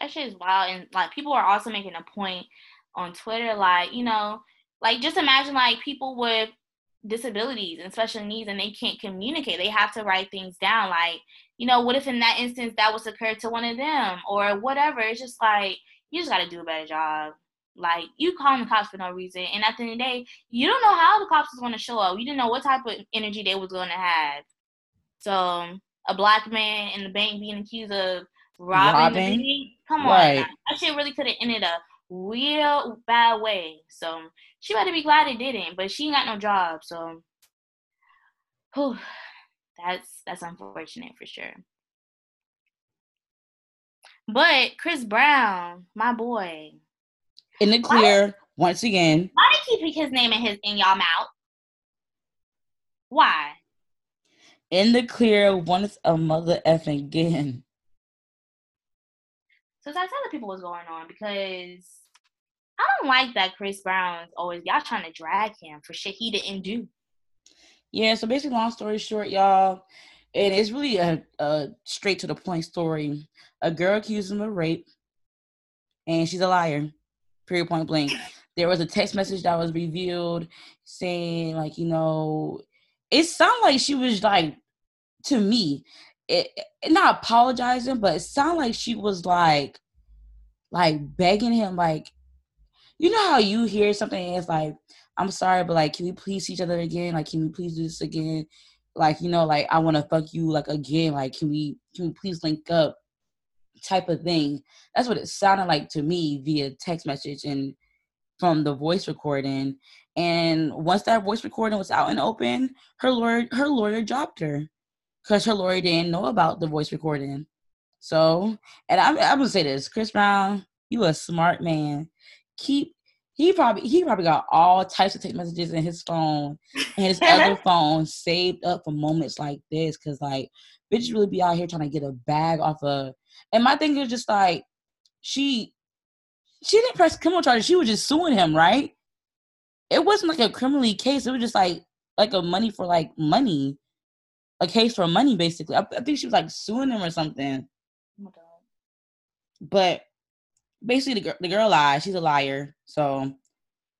That shit is wild, and like people are also making a point on Twitter, like you know, like just imagine like people with disabilities and special needs and they can't communicate. They have to write things down. Like, you know, what if in that instance that was occurred to one of them or whatever? It's just like you just gotta do a better job. Like you calling the cops for no reason, and at the end of the day, you don't know how the cops is going to show up. You didn't know what type of energy they was going to have. So um, a black man in the bank being accused of robbing, robbing? the bank, come right. on, that shit really could have ended a real bad way. So she better be glad it didn't, but she ain't got no job. So, whew, that's that's unfortunate for sure. But Chris Brown, my boy, in the clear why, once again. Why do you keep his name in his in y'all mouth? Why? In the clear once a mother effing again. So that's other people what's going on because I don't like that Chris Brown's always y'all trying to drag him for shit he didn't do. Yeah, so basically, long story short, y'all, and it's really a, a straight to the point story. A girl accused him of rape, and she's a liar period point blank. There was a text message that was revealed saying, like, you know, it sounded like she was like, to me, it, it not apologizing, but it sounded like she was like like begging him, like you know how you hear something it's like, I'm sorry, but like, can we please see each other again? Like, can we please do this again? Like, you know, like I want to fuck you like again. Like, can we can we please link up? Type of thing. That's what it sounded like to me via text message and from the voice recording. And once that voice recording was out and open, her lawyer her lawyer dropped her because her lawyer didn't know about the voice recording. So, and I'm, I'm gonna say this, Chris Brown, you a smart man. Keep he probably he probably got all types of text messages in his phone and his other phone saved up for moments like this. Cause like bitches really be out here trying to get a bag off of. And my thing is just like she she didn't press criminal charges. She was just suing him, right? It wasn't like a criminally case. It was just like like a money for like money, a case for money basically. I, I think she was like suing him or something. Oh my god! But basically, the girl, the girl lied. She's a liar. So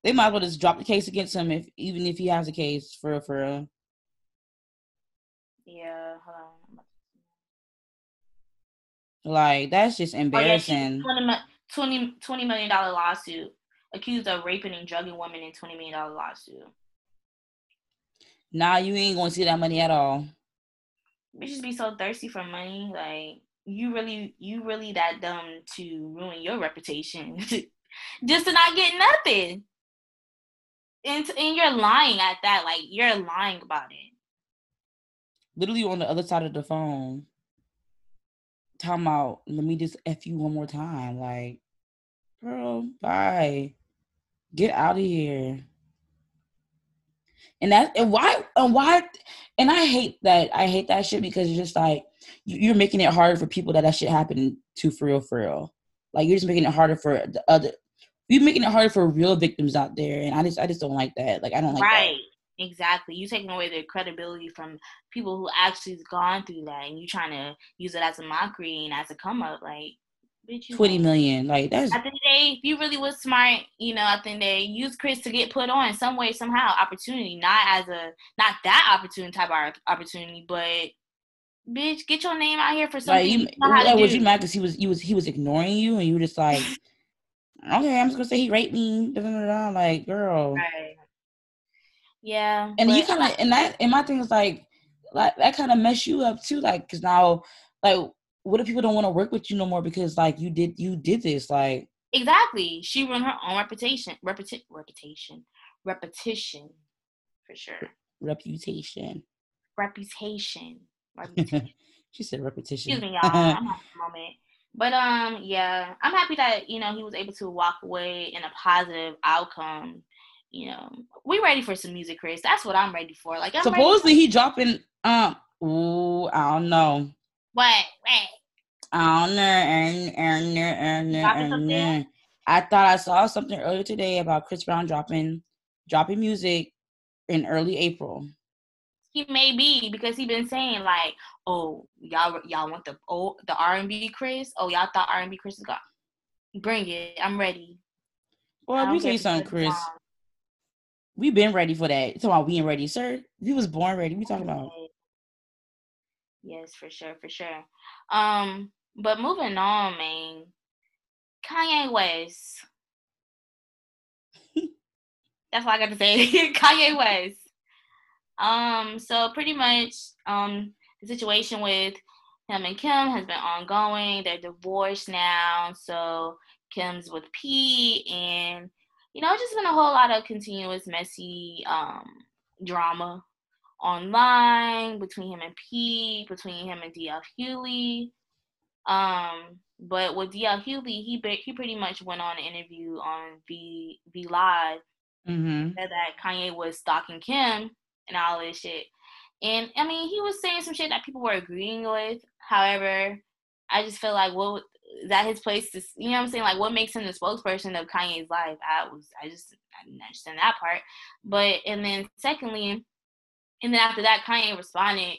they might as well just drop the case against him if even if he has a case for for. Yeah, hold on. Like that's just embarrassing. Oh, yeah, 20, 20 million dollar lawsuit accused of raping and drugging women in 20 million dollar lawsuit. Nah, you ain't gonna see that money at all. Bitches be so thirsty for money. Like you really, you really that dumb to ruin your reputation just to not get nothing. And, and you're lying at that. Like you're lying about it. Literally on the other side of the phone. Talking about, let me just F you one more time. Like, girl, bye. Get out of here. And that and why and why and I hate that I hate that shit because it's just like you're making it harder for people that that shit happened to for real for real. Like you're just making it harder for the other. You're making it harder for real victims out there, and I just I just don't like that. Like I don't like right. That. Exactly. You taking away the credibility from people who actually gone through that and you trying to use it as a mockery and as a come up. Like Bitch, Twenty know. million, like that's. At the end of the day, if you really was smart, you know, at the end of the day, use Chris to get put on some way, somehow, opportunity, not as a, not that opportunity type of opportunity, but bitch, get your name out here for something. Like, you, you like, was you mad because he was, he was, he was ignoring you, and you were just like, okay, I'm just gonna say he raped me, like, girl. Right. Yeah. And you kind of, and that, and my thing is like, like that kind of mess you up too, like, cause now, like what if people don't want to work with you no more because like you did you did this like exactly. She ruined her own reputation repeti- reputation repetition for sure. Reputation. Reputation, she said repetition. Excuse me y'all. I'm at a moment. But um yeah i'm happy that you know he was able to walk away in a positive outcome you know we ready for some music chris that's what i'm ready for like I'm supposedly he dropping um ooh i don't know what? What? I don't know. I thought I saw something earlier today about Chris Brown dropping dropping music in early April. He may be because he been saying like, "Oh, y'all y'all want the oh the R and B Chris? Oh, y'all thought R and B Chris is gone? Bring it. I'm ready." Well, let me tell you something, Chris. We've been ready for that. Talking about being ready, sir. He was born ready. We talking about. Yes, for sure, for sure. Um, but moving on, man. Kanye West. That's all I got to say. Kanye West. Um, so pretty much, um, the situation with him and Kim has been ongoing. They're divorced now, so Kim's with P, and you know, it's just been a whole lot of continuous messy um drama online between him and Pete, between him and DL Hughley. Um, but with DL Hughley, he he pretty much went on an interview on V V Live mm-hmm. said that Kanye was stalking Kim and all this shit. And I mean, he was saying some shit that people were agreeing with. However, I just feel like what that his place to you know what I'm saying? Like what makes him the spokesperson of Kanye's life? I was I just I didn't understand that part. But and then secondly, and then after that, Kanye responded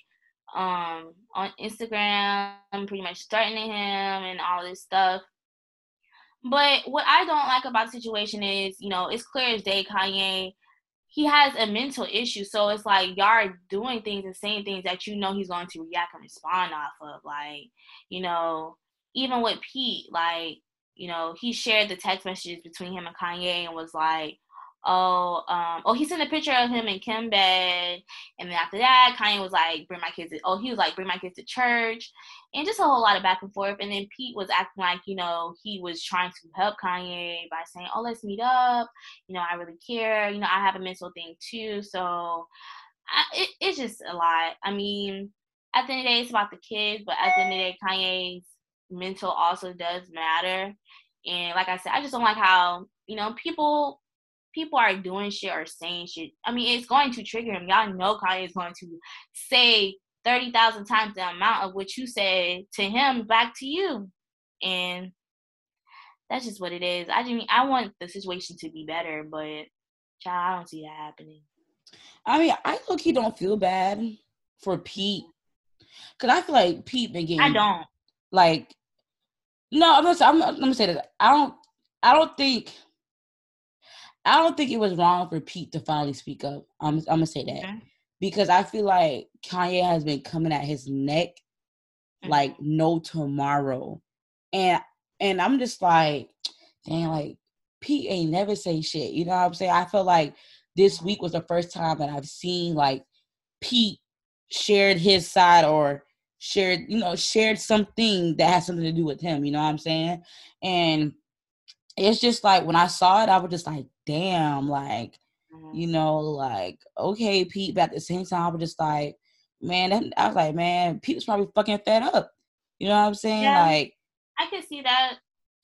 um, on Instagram, pretty much threatening him and all this stuff. But what I don't like about the situation is, you know, it's clear as day Kanye, he has a mental issue. So it's like y'all are doing things and saying things that you know he's going to react and respond off of. Like, you know, even with Pete, like, you know, he shared the text messages between him and Kanye and was like, oh, um, oh, he sent a picture of him in Kim bed, and then after that, Kanye was like, bring my kids. To, oh, he was like, bring my kids to church, and just a whole lot of back and forth. And then Pete was acting like, you know, he was trying to help Kanye by saying, oh, let's meet up. You know, I really care. You know, I have a mental thing too, so I, it, it's just a lot. I mean, at the end of the day, it's about the kids, but at the end of the day, Kanye's mental also does matter. And like I said, I just don't like how you know people people are doing shit or saying shit, I mean, it's going to trigger him. Y'all know Kanye is going to say 30,000 times the amount of what you said to him back to you. And that's just what it is. I mean, I want the situation to be better, but child, I don't see that happening. I mean, I look, he don't feel bad for Pete. Cause I feel like Pete been getting. I don't. Like, no, I'm gonna. I'm, I'm gonna say that. I don't. I don't think I don't think it was wrong for Pete to finally speak up. I'm, I'm gonna say that okay. because I feel like Kanye has been coming at his neck mm-hmm. like no tomorrow, and and I'm just like, dang, like Pete ain't never say shit. You know what I'm saying? I feel like this week was the first time that I've seen like Pete shared his side or shared, you know, shared something that has something to do with him. You know what I'm saying? And it's just like when I saw it, I was just like, damn, like, mm-hmm. you know, like, okay, Pete, but at the same time, I was just like, man, that, I was like, man, Pete was probably fucking fed up. You know what I'm saying? Yeah, like, I can see that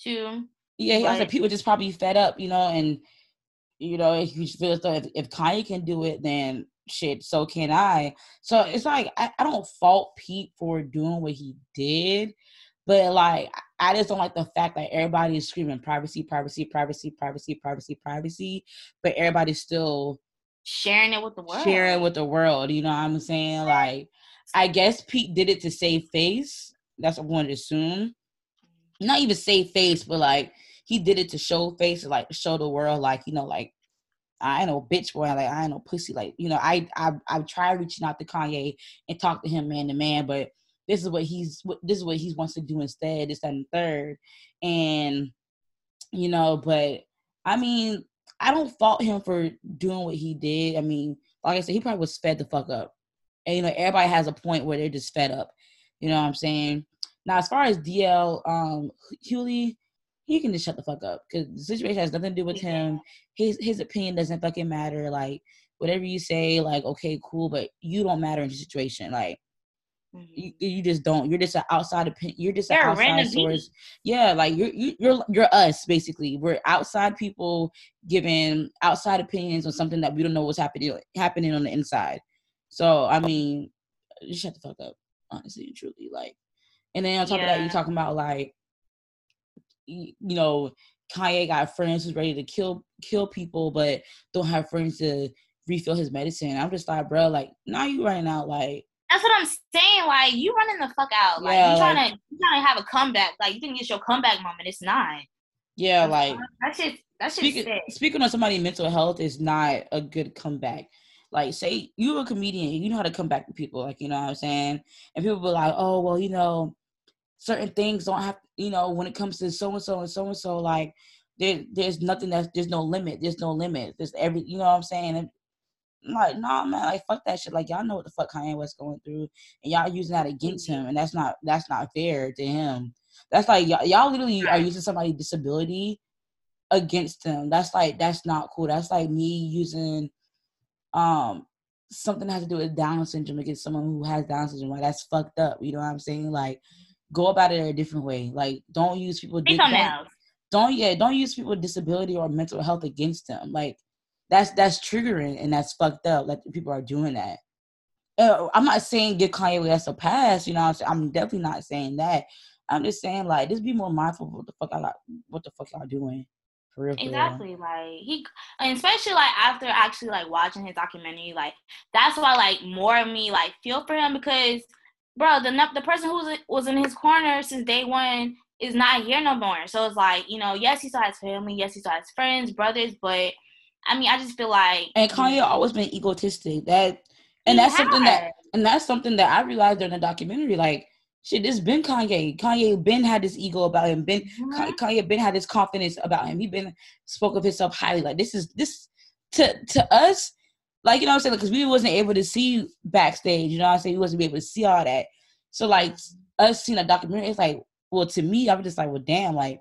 too. Yeah, but... I was like, Pete was just probably fed up, you know, and you know, if you feel as though if, if Kanye can do it, then shit, so can I. So it's like I, I don't fault Pete for doing what he did, but like I just don't like the fact that everybody is screaming privacy, privacy, privacy, privacy, privacy, privacy, but everybody's still sharing it with the world. Sharing with the world. You know what I'm saying? Like, I guess Pete did it to save face. That's what I wanted to assume. Not even save face, but like he did it to show face, like show the world, like you know, like I ain't no bitch boy, like I ain't no pussy, like you know. I I I tried reaching out to Kanye and talk to him man to man, but this is what he's this is what he wants to do instead this and third. And you know but i mean i don't fault him for doing what he did. I mean like i said he probably was fed the fuck up. And you know everybody has a point where they're just fed up. You know what i'm saying? Now as far as dl um hughley he can just shut the fuck up because the situation has nothing to do with him his his opinion doesn't fucking matter like whatever you say like okay cool but you don't matter in the situation like Mm-hmm. You, you, just don't. You're just an outside opinion. You're just an outside source. Yeah, like you're you, you're you're us basically. We're outside people giving outside opinions on something that we don't know what's happening happening on the inside. So I mean, just shut the fuck up, honestly and truly. Like, and then on top yeah. of that, you're talking about like, you, know, Kanye got friends who's ready to kill kill people, but don't have friends to refill his medicine. I'm just like, bro, like now you running out like that's what I'm saying. Like you running the fuck out. Like yeah, you trying like, to you trying to have a comeback. Like you think it's your comeback moment. It's not. Yeah, that's like that's just that's just speaking, speaking on somebody's mental health is not a good comeback. Like say you're a comedian, you know how to come back to people. Like you know what I'm saying, and people be like, oh well, you know, certain things don't have. You know, when it comes to so and so and so and so, like there, there's nothing that's there's no limit. There's no limit. There's every. You know what I'm saying. And I'm like, nah, man, like fuck that shit. Like y'all know what the fuck Kanye West going through, and y'all using that against him, and that's not that's not fair to him. That's like y'all, y'all literally are using somebody's disability against them. That's like that's not cool. That's like me using um something that has to do with Down syndrome against someone who has Down syndrome. Like that's fucked up. You know what I'm saying? Like go about it a different way. Like don't use people. Don't, don't yeah. Don't use people with disability or mental health against them. Like that's that's triggering and that's fucked up Like people are doing that. Uh, I'm not saying give Kanye West a pass, you know. I'm, saying I'm definitely not saying that. I'm just saying like just be more mindful of what the fuck I like, what the fuck y'all doing. For real, for exactly. Real. Like he, and especially like after actually like watching his documentary, like that's why like more of me like feel for him because, bro, the the person who was in his corner since day one is not here no more. So it's like you know, yes, he still has family, yes, he still has friends, brothers, but I mean, I just feel like and Kanye always been egotistic. That and that's has. something that and that's something that I realized during the documentary. Like shit, this been Kanye. Kanye been had this ego about him. Been mm-hmm. Kanye been had this confidence about him. He been spoke of himself highly. Like this is this to to us. Like you know what I'm saying? Because like, we wasn't able to see backstage. You know what I'm saying? We wasn't able to see all that. So like us seeing a documentary, it's like, well, to me, I was just like, well, damn, like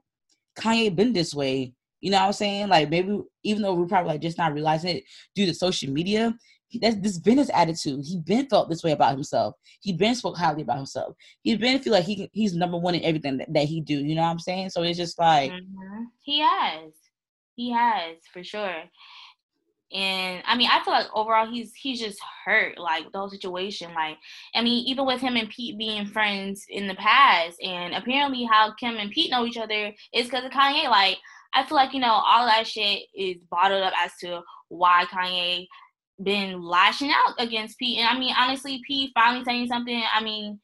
Kanye been this way. You know what I'm saying? Like maybe even though we're probably like just not realizing it due to social media, he, that's this been his attitude. He been felt this way about himself. He been spoke highly about himself. He been feel like he he's number one in everything that, that he do. You know what I'm saying? So it's just like mm-hmm. he has, he has for sure. And I mean, I feel like overall he's he's just hurt like the whole situation. Like, I mean, even with him and Pete being friends in the past, and apparently how Kim and Pete know each other is because of Kanye. Like, I feel like you know all that shit is bottled up as to why Kanye been lashing out against Pete. And I mean, honestly, Pete finally saying something. I mean,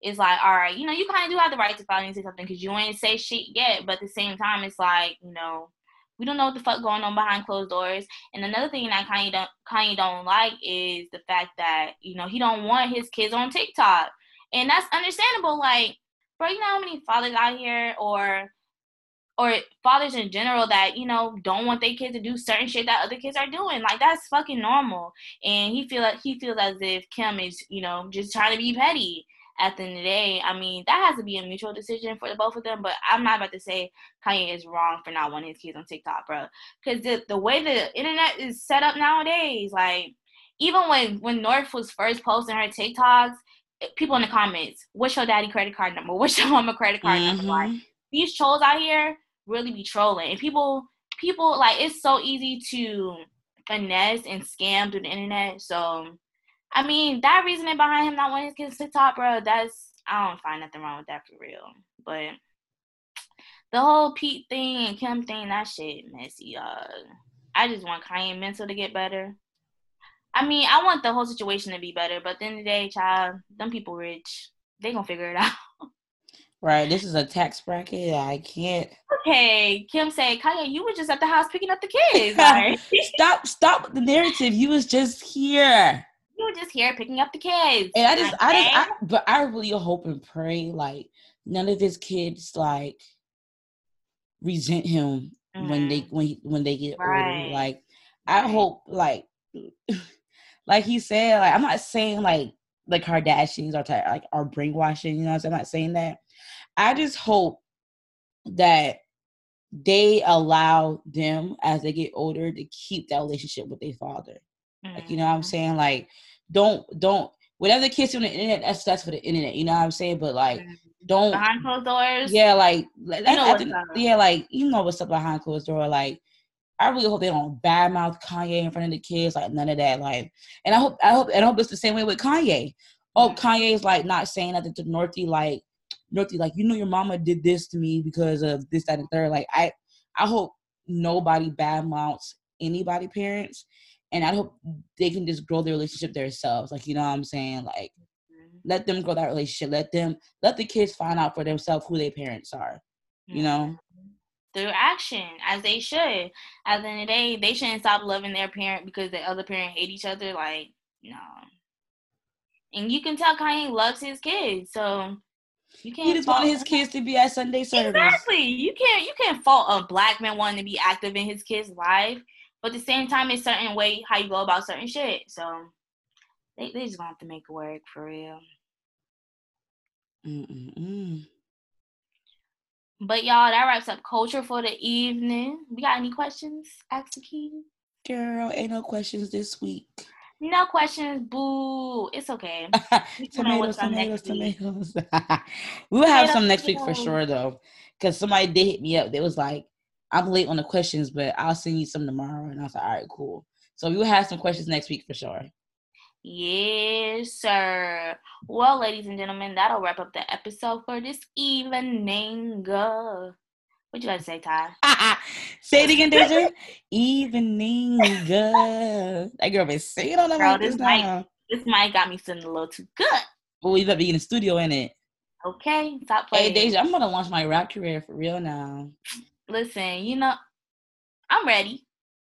it's like, all right, you know, you kind of do have the right to finally say something because you ain't say shit yet. But at the same time, it's like, you know, we don't know what the fuck going on behind closed doors. And another thing that Kanye don't Kanye don't like is the fact that you know he don't want his kids on TikTok, and that's understandable. Like, bro, you know how many fathers out here or or fathers in general that you know don't want their kids to do certain shit that other kids are doing. Like that's fucking normal. And he feel like he feels as if Kim is you know just trying to be petty. At the end of the day, I mean that has to be a mutual decision for the both of them. But I'm not about to say Kanye is wrong for not wanting his kids on TikTok, bro. Because the the way the internet is set up nowadays, like even when when North was first posting her TikToks, people in the comments, "What's your daddy credit card number? What's your mama credit card mm-hmm. number?" Like these trolls out here really be trolling. And people people like it's so easy to finesse and scam through the internet. So I mean that reasoning behind him not wanting his kids to top, bro, that's I don't find nothing wrong with that for real. But the whole Pete thing and Kim thing, that shit messy, uh I just want Kanye mental to get better. I mean, I want the whole situation to be better, but at the end of the day, child, them people rich. They gonna figure it out. Right. This is a tax bracket. I can't. Okay. Kim say, Kanye, you were just at the house picking up the kids. Right? stop, stop the narrative. You was just here. You were just here picking up the kids. And I just. I just, I, but I really hope and pray like none of his kids like resent him mm-hmm. when they mm-hmm. when he, when they get right. older. Like, I right. hope like, like he said, like I'm not saying like the Kardashians are t- like are brainwashing. You know, I'm not saying that. I just hope that they allow them as they get older to keep that relationship with their father. Mm-hmm. Like, you know what I'm mm-hmm. saying? Like, don't don't whatever the kids do on the internet, that's that's for the internet. You know what I'm saying? But like, don't behind closed doors. Yeah, like you know yeah, like you know what's up behind closed door. Like, I really hope they don't badmouth Kanye in front of the kids. Like none of that. Like, and I hope I hope and I hope it's the same way with Kanye. Oh, mm-hmm. Kanye's like not saying nothing to Northy. Like, Northy, like you know your mama did this to me because of this, that, and third. Like I I hope nobody badmouths anybody parents. And I hope they can just grow their relationship themselves. Like, you know what I'm saying? Like mm-hmm. let them grow that relationship. Let them let the kids find out for themselves who their parents are. You know? Mm-hmm. Through action, as they should. At the end of the day, they shouldn't stop loving their parent because the other parent hate each other. Like, no. And you can tell Kanye loves his kids. So you can't he just wanted his kids to be at Sunday service. Exactly. You can't you can't fault a black man wanting to be active in his kid's life, but at the same time, it's certain way how you go about certain shit. So they they just gonna have to make it work for real. Mm-mm-mm. But y'all, that wraps up culture for the evening. We got any questions? Ask the key. Girl, ain't no questions this week. No questions. Boo. It's okay. tomatoes, tomatoes, tomatoes. we'll have some next week for sure, though, because somebody did hit me up. They was like, "I'm late on the questions, but I'll send you some tomorrow." And I was like, "All right, cool." So we will have some questions next week for sure. Yes, sir. Well, ladies and gentlemen, that'll wrap up the episode for this evening. What you got to say, Ty? say it again, Deja. Evening. That girl been saying on the mic this mic, this mic got me feeling a little too good. Oh, you better be in the studio in it. Okay, stop playing. Hey, Deja, I'm gonna launch my rap career for real now. Listen, you know, I'm ready.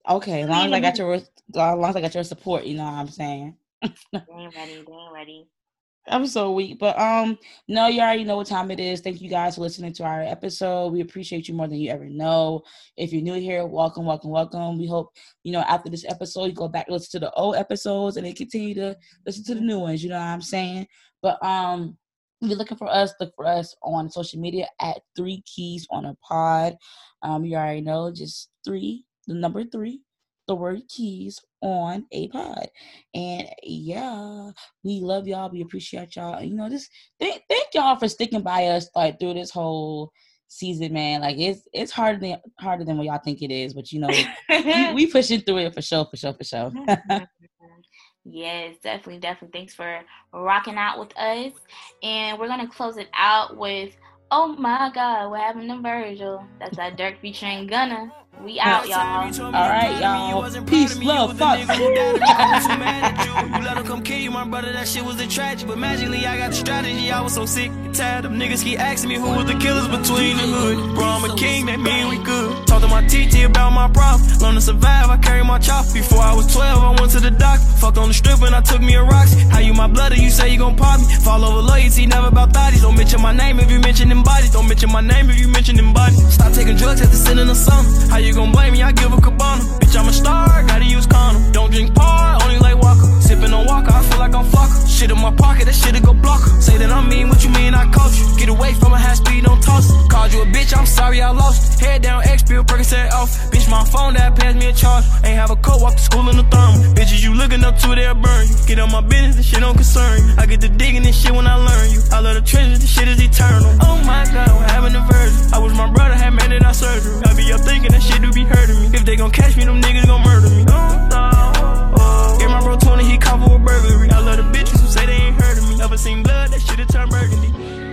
Okay, as long as I got your, as long as I got your support, you know what I'm saying. they ain't ready. They ain't ready. I'm so weak, but um, no, you already know what time it is. Thank you guys for listening to our episode. We appreciate you more than you ever know. If you're new here, welcome, welcome, welcome. We hope you know after this episode, you go back listen to the old episodes and then continue to listen to the new ones. You know what I'm saying? But um, if you're looking for us, look for us on social media at Three Keys on a Pod. Um, you already know, just three, the number three, the word keys on a pod. And yeah, we love y'all. We appreciate y'all. You know, just thank thank y'all for sticking by us like through this whole season, man. Like it's it's harder than harder than what y'all think it is, but you know, we, we pushing through it for sure, for sure, for sure. Yes, definitely, definitely. Thanks for rocking out with us. And we're gonna close it out with Oh my God, what happened to Virgil? That's that Durk featuring Gunna. We out, y'all. All right, y'all. Peace, love, fuck. you let him come kill you, my brother. That shit was a tragedy. But magically, I got the strategy. I was so sick and tired of niggas keep asking me who was the killers between the hood. Bro, I'm a king, that mean we good. Talk to my TT about my problem. Learn to survive, I carry my chop. Before I was 12, I went to the doctor. Fucked on the strip and I took me a rocks. How you my blood you say you gon' pop me? Fall over loyalty, never about thotties. Don't mention my name if you mention them bodies. Don't mention my name if you mention them bodies. Stop taking drugs after sitting the sun. How you gon' blame me? I give a cabana. Bitch, I'm a star, gotta use condom. Don't drink par, only like Walker. Sipping on Walker, I feel like I'm fucker. Shit in my pocket, that shit'll go blocker. Say that I'm mean, what you mean I coach you? Get away from a high speed, don't toss. Called you a bitch, I'm sorry I lost. Head down, X pill, Percocet off. Bitch, my phone that passed me a charge. Ain't have a coat, walk to school in the thermal. Bitches, you looking up to, they'll burn. Get on my business, this shit don't concern you. I get to digging this shit when I learn you. I love the treasure, this shit is eternal. Oh my god, what happened to Virgil? I wish my brother had made it out surgery. I be up thinking that shit do be hurting me. If they gon' catch me, them niggas gon' murder me. Oh, my bro 20, he caught for a burglary. I love the bitches who say they ain't heard of me. Never seen blood, that shit turned burgundy.